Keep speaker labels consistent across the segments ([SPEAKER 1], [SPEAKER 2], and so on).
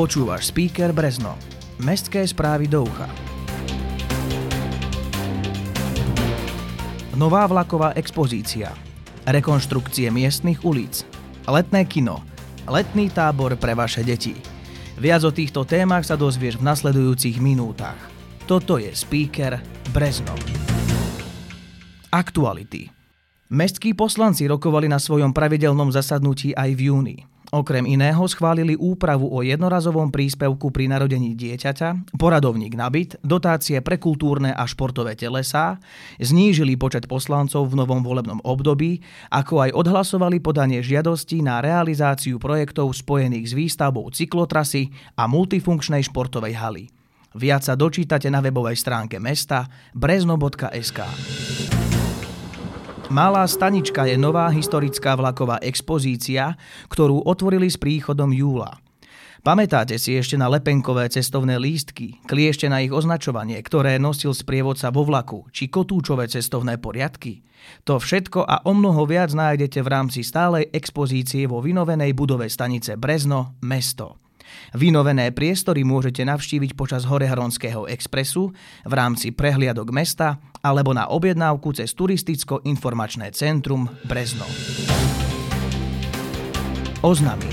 [SPEAKER 1] Počúvaš speaker Brezno. Mestské správy do ucha. Nová vlaková expozícia. Rekonštrukcie miestnych ulic. Letné kino. Letný tábor pre vaše deti. Viac o týchto témach sa dozvieš v nasledujúcich minútach. Toto je speaker Brezno. Aktuality. Mestskí poslanci rokovali na svojom pravidelnom zasadnutí aj v júni. Okrem iného schválili úpravu o jednorazovom príspevku pri narodení dieťaťa, poradovník na byt, dotácie pre kultúrne a športové telesá, znížili počet poslancov v novom volebnom období, ako aj odhlasovali podanie žiadosti na realizáciu projektov spojených s výstavbou cyklotrasy a multifunkčnej športovej haly. Viac sa dočítate na webovej stránke mesta brezno.sk. Malá stanička je nová historická vlaková expozícia, ktorú otvorili s príchodom júla. Pamätáte si ešte na lepenkové cestovné lístky, kliešte na ich označovanie, ktoré nosil sprievodca vo vlaku, či kotúčové cestovné poriadky? To všetko a o mnoho viac nájdete v rámci stálej expozície vo vynovenej budove stanice Brezno, mesto. Vynovené priestory môžete navštíviť počas Horehronského expresu v rámci prehliadok mesta alebo na objednávku cez turisticko-informačné centrum Brezno. Oznamy.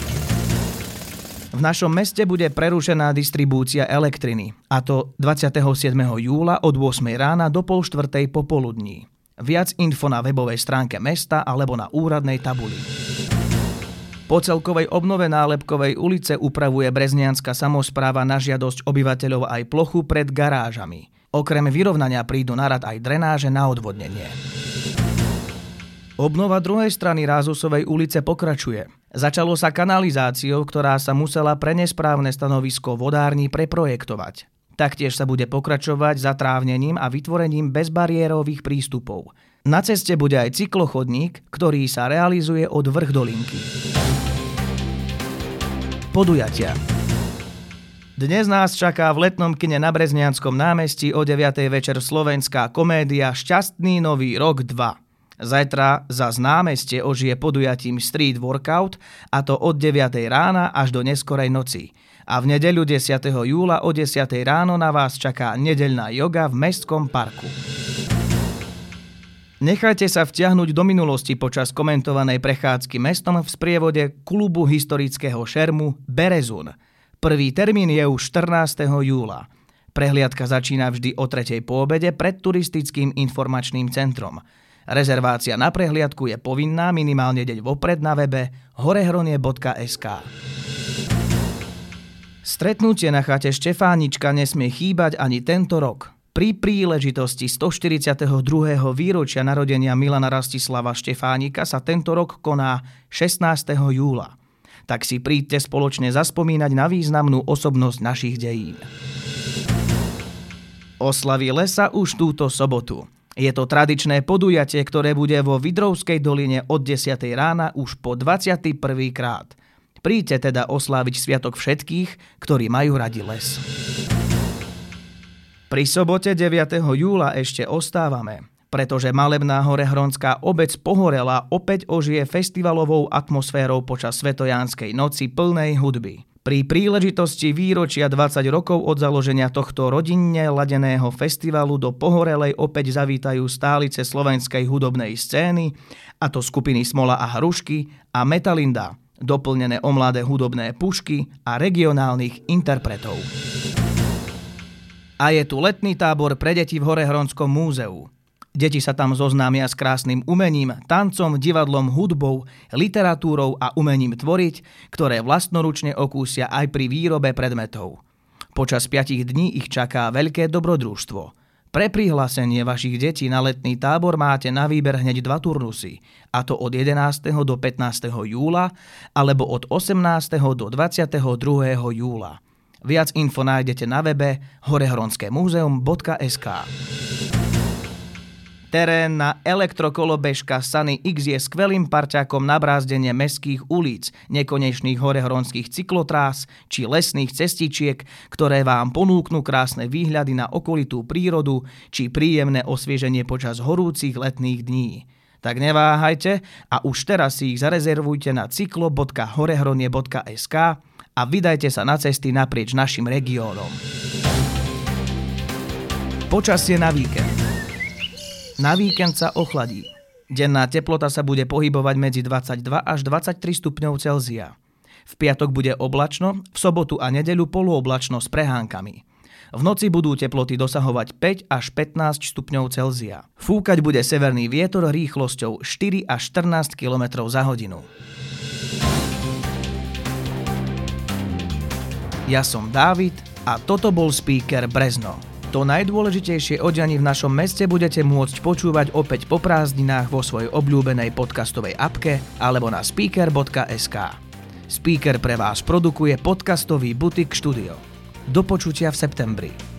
[SPEAKER 1] V našom meste bude prerušená distribúcia elektriny, a to 27. júla od 8. rána do pol štvrtej popoludní. Viac info na webovej stránke mesta alebo na úradnej tabuli. Po celkovej obnove nálepkovej ulice upravuje Breznianská samozpráva na žiadosť obyvateľov aj plochu pred garážami. Okrem vyrovnania prídu na aj drenáže na odvodnenie. Obnova druhej strany Rázusovej ulice pokračuje. Začalo sa kanalizáciou, ktorá sa musela pre nesprávne stanovisko vodárni preprojektovať. Taktiež sa bude pokračovať zatrávnením a vytvorením bezbariérových prístupov. Na ceste bude aj cyklochodník, ktorý sa realizuje od vrch dolinky podujatia. Dnes nás čaká v letnom kine na Breznianskom námestí o 9. večer slovenská komédia Šťastný nový rok 2. Zajtra za námestie ožije podujatím Street Workout a to od 9. rána až do neskorej noci. A v nedeľu 10. júla o 10. ráno na vás čaká nedeľná joga v Mestskom parku. Nechajte sa vtiahnuť do minulosti počas komentovanej prechádzky mestom v sprievode klubu historického šermu Berezun. Prvý termín je už 14. júla. Prehliadka začína vždy o tretej po obede pred turistickým informačným centrom. Rezervácia na prehliadku je povinná minimálne deň vopred na webe horehronie.sk. Stretnutie na chate Štefánička nesmie chýbať ani tento rok. Pri príležitosti 142. výročia narodenia Milana Rastislava Štefánika sa tento rok koná 16. júla. Tak si príďte spoločne zaspomínať na významnú osobnosť našich dejín. Oslavy lesa už túto sobotu. Je to tradičné podujatie, ktoré bude vo Vidrovskej doline od 10. rána už po 21. krát. Príďte teda osláviť sviatok všetkých, ktorí majú radi les. Pri sobote 9. júla ešte ostávame, pretože malebná horehronská obec pohorela opäť ožije festivalovou atmosférou počas Svetojánskej noci plnej hudby. Pri príležitosti výročia 20 rokov od založenia tohto rodinne ladeného festivalu do Pohorelej opäť zavítajú stálice slovenskej hudobnej scény, a to skupiny Smola a Hrušky a Metalinda, doplnené o mladé hudobné pušky a regionálnych interpretov. A je tu letný tábor pre deti v Horehronskom múzeu. Deti sa tam zoznámia s krásnym umením, tancom, divadlom, hudbou, literatúrou a umením tvoriť, ktoré vlastnoručne okúsia aj pri výrobe predmetov. Počas 5 dní ich čaká veľké dobrodružstvo. Pre prihlásenie vašich detí na letný tábor máte na výber hneď dva turnusy, a to od 11. do 15. júla alebo od 18. do 22. júla. Viac info nájdete na webe horehronskémuzeum.sk Terén na elektrokolobežka Sunny X je skvelým parťakom na brázdenie mestských ulic, nekonečných horehronských cyklotrás či lesných cestičiek, ktoré vám ponúknú krásne výhľady na okolitú prírodu či príjemné osvieženie počas horúcich letných dní. Tak neváhajte a už teraz si ich zarezervujte na cyklo.horehronie.sk a vydajte sa na cesty naprieč našim regiónom. Počasie na víkend. Na víkend sa ochladí. Denná teplota sa bude pohybovať medzi 22 až 23 stupňov Celzia. V piatok bude oblačno, v sobotu a nedeľu poluoblačno s prehánkami. V noci budú teploty dosahovať 5 až 15 stupňov Celzia. Fúkať bude severný vietor rýchlosťou 4 až 14 km za hodinu. Ja som Dávid a toto bol speaker Brezno. To najdôležitejšie o v našom meste budete môcť počúvať opäť po prázdninách vo svojej obľúbenej podcastovej apke alebo na speaker.sk. Speaker pre vás produkuje podcastový butik štúdio. Do počutia v septembri.